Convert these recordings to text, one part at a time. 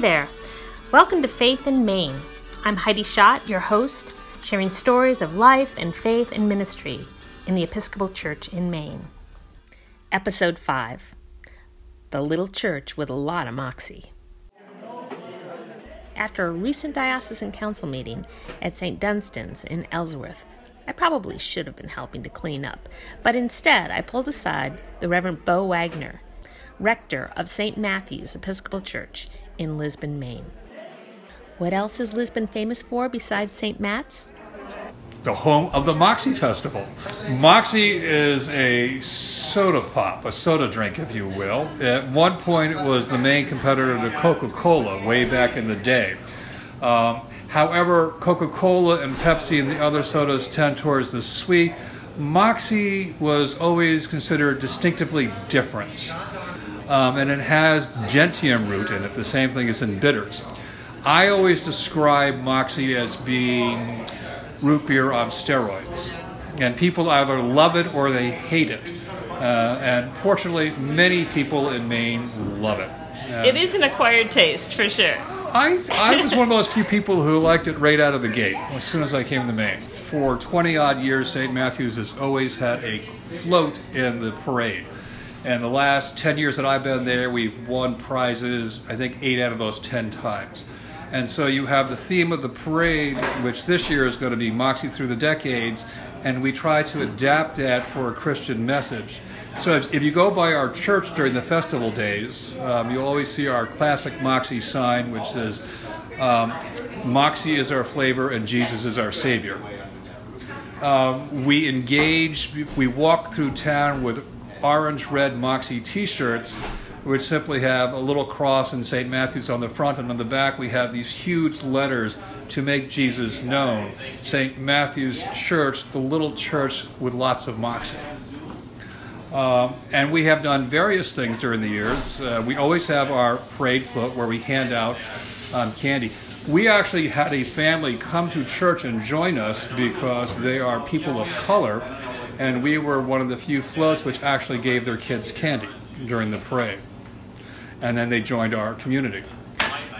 There. Welcome to Faith in Maine. I'm Heidi Schott, your host, sharing stories of life and faith and ministry in the Episcopal Church in Maine. Episode 5 The Little Church with a Lot of Moxie. After a recent diocesan council meeting at St. Dunstan's in Ellsworth, I probably should have been helping to clean up, but instead I pulled aside the Reverend Bo Wagner, rector of St. Matthew's Episcopal Church in Lisbon, Maine. What else is Lisbon famous for besides St. Matt's? the home of the Moxie Festival. Moxie is a soda pop, a soda drink, if you will. At one point, it was the main competitor to Coca Cola way back in the day. Um, however, Coca Cola and Pepsi and the other sodas tend towards the sweet. Moxie was always considered distinctively different. Um, and it has gentian root in it, the same thing as in bitters. I always describe Moxie as being root beer on steroids. And people either love it or they hate it. Uh, and fortunately, many people in Maine love it. It is an acquired taste, for sure. I, I was one of those few people who liked it right out of the gate as soon as I came to Maine. For 20 odd years, St. Matthew's has always had a float in the parade. And the last 10 years that I've been there, we've won prizes, I think, eight out of those 10 times. And so you have the theme of the parade, which this year is going to be Moxie Through the Decades, and we try to adapt that for a Christian message. So if, if you go by our church during the festival days, um, you'll always see our classic Moxie sign, which says, um, Moxie is our flavor and Jesus is our Savior. Um, we engage, we walk through town with orange red Moxie t shirts which simply have a little cross in St. Matthew's on the front, and on the back we have these huge letters to make Jesus known. St. Matthew's Church, the little church with lots of moxie. Um, and we have done various things during the years. Uh, we always have our parade float where we hand out um, candy. We actually had a family come to church and join us because they are people of color, and we were one of the few floats which actually gave their kids candy during the parade and then they joined our community.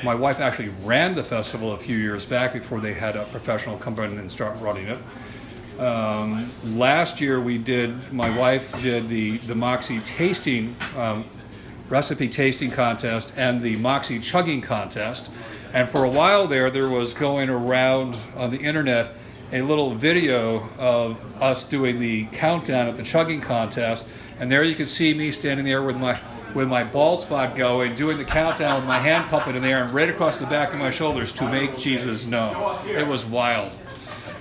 My wife actually ran the festival a few years back before they had a professional come in and start running it. Um, last year we did, my wife did the, the Moxie tasting, um, recipe tasting contest and the Moxie chugging contest. And for a while there, there was going around on the internet a little video of us doing the countdown at the chugging contest. And there you can see me standing there with my with my bald spot going, doing the countdown with my hand puppet in there and right across the back of my shoulders to make Jesus known. It was wild.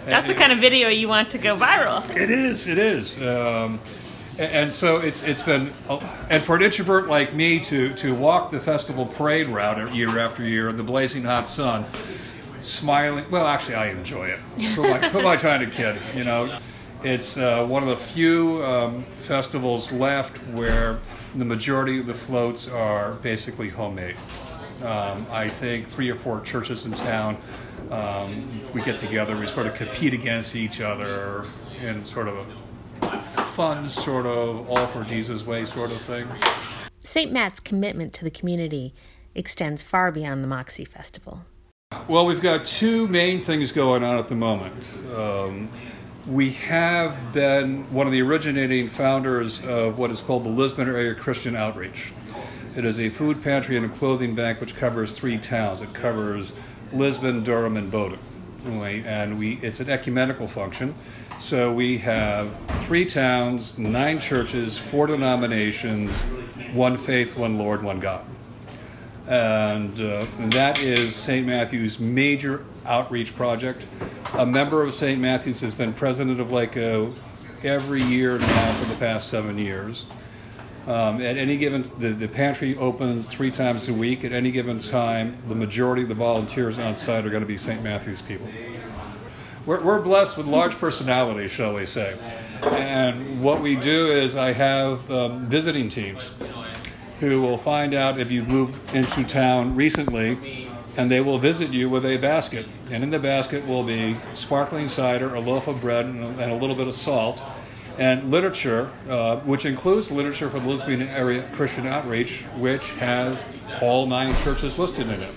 That's and, the kind of video you want to go viral. It is. It is. Um, and so it's it's been and for an introvert like me to to walk the festival parade route year after year in the blazing hot sun smiling well actually i enjoy it who am i, who am I trying to kid you know it's uh, one of the few um, festivals left where the majority of the floats are basically homemade. Um, I think three or four churches in town, um, we get together, we sort of compete against each other in sort of a fun, sort of all for Jesus way sort of thing. St. Matt's commitment to the community extends far beyond the Moxie Festival. Well, we've got two main things going on at the moment. Um, we have been one of the originating founders of what is called the Lisbon Area Christian Outreach. It is a food pantry and a clothing bank which covers three towns. It covers Lisbon, Durham, and Bowdoin. And we, it's an ecumenical function. So we have three towns, nine churches, four denominations, one faith, one Lord, one God. And, uh, and that is St. Matthew's major outreach project. A member of St. Matthew's has been president of LACO every year now for the past seven years. Um, at any given, the, the pantry opens three times a week. At any given time, the majority of the volunteers on site are going to be St. Matthew's people. We're, we're blessed with large personalities, shall we say. And what we do is I have um, visiting teams who will find out if you've moved into town recently and they will visit you with a basket. And in the basket will be sparkling cider, a loaf of bread, and a, little bit of salt. and literature, uh, which includes literature for the Lisbon Area Christian Outreach, which has all nine churches listed in it.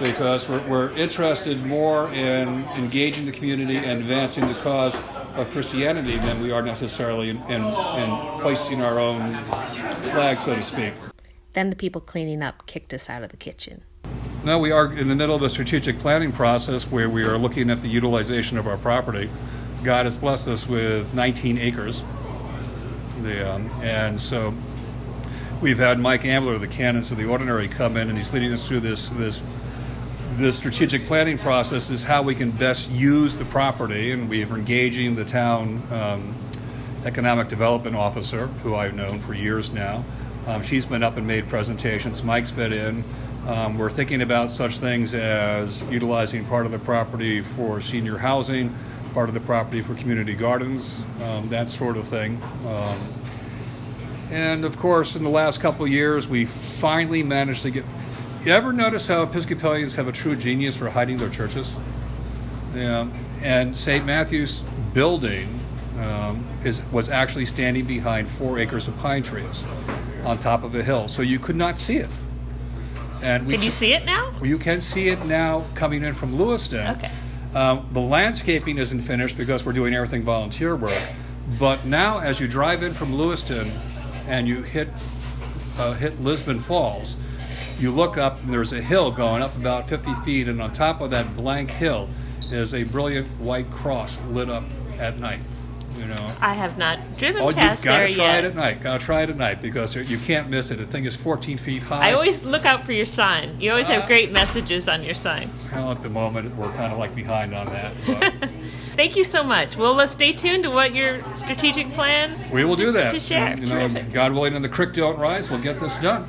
Because we're, we're interested more in engaging the community and advancing the cause of Christianity than we are necessarily in, in, in hoisting our own flag, so to speak. Then the people cleaning up kicked us out of the kitchen. Now we are in the middle of a strategic planning process where we are looking at the utilization of our property. God has blessed us with 19 acres. The, um, and so we've had Mike Ambler, the canons of the ordinary, come in and he's leading us through this, this, this strategic planning process is how we can best use the property. And we're engaging the town um, economic development officer, who I've known for years now. Um, she's been up and made presentations. Mike's been in. Um, we're thinking about such things as utilizing part of the property for senior housing, part of the property for community gardens, um, that sort of thing. Um, and of course, in the last couple years, we finally managed to get. You ever notice how Episcopalians have a true genius for hiding their churches? Yeah. And St. Matthew's building um, is, was actually standing behind four acres of pine trees on top of a hill, so you could not see it. And we can you see it now? You can see it now coming in from Lewiston. Okay. Um, the landscaping isn't finished because we're doing everything volunteer work. But now, as you drive in from Lewiston and you hit uh, hit Lisbon Falls, you look up and there's a hill going up about 50 feet, and on top of that blank hill is a brilliant white cross lit up at night. You know, I have not driven oh, past there yet. Gotta try it at night. Gotta try it at night because you can't miss it. The thing is 14 feet high. I always look out for your sign. You always uh, have great messages on your sign. Well, at the moment, we're kind of like behind on that. Thank you so much. Well, let's stay tuned to what your strategic plan. We will to, do that to share. And, you know, God willing, and the creek don't rise, we'll get this done.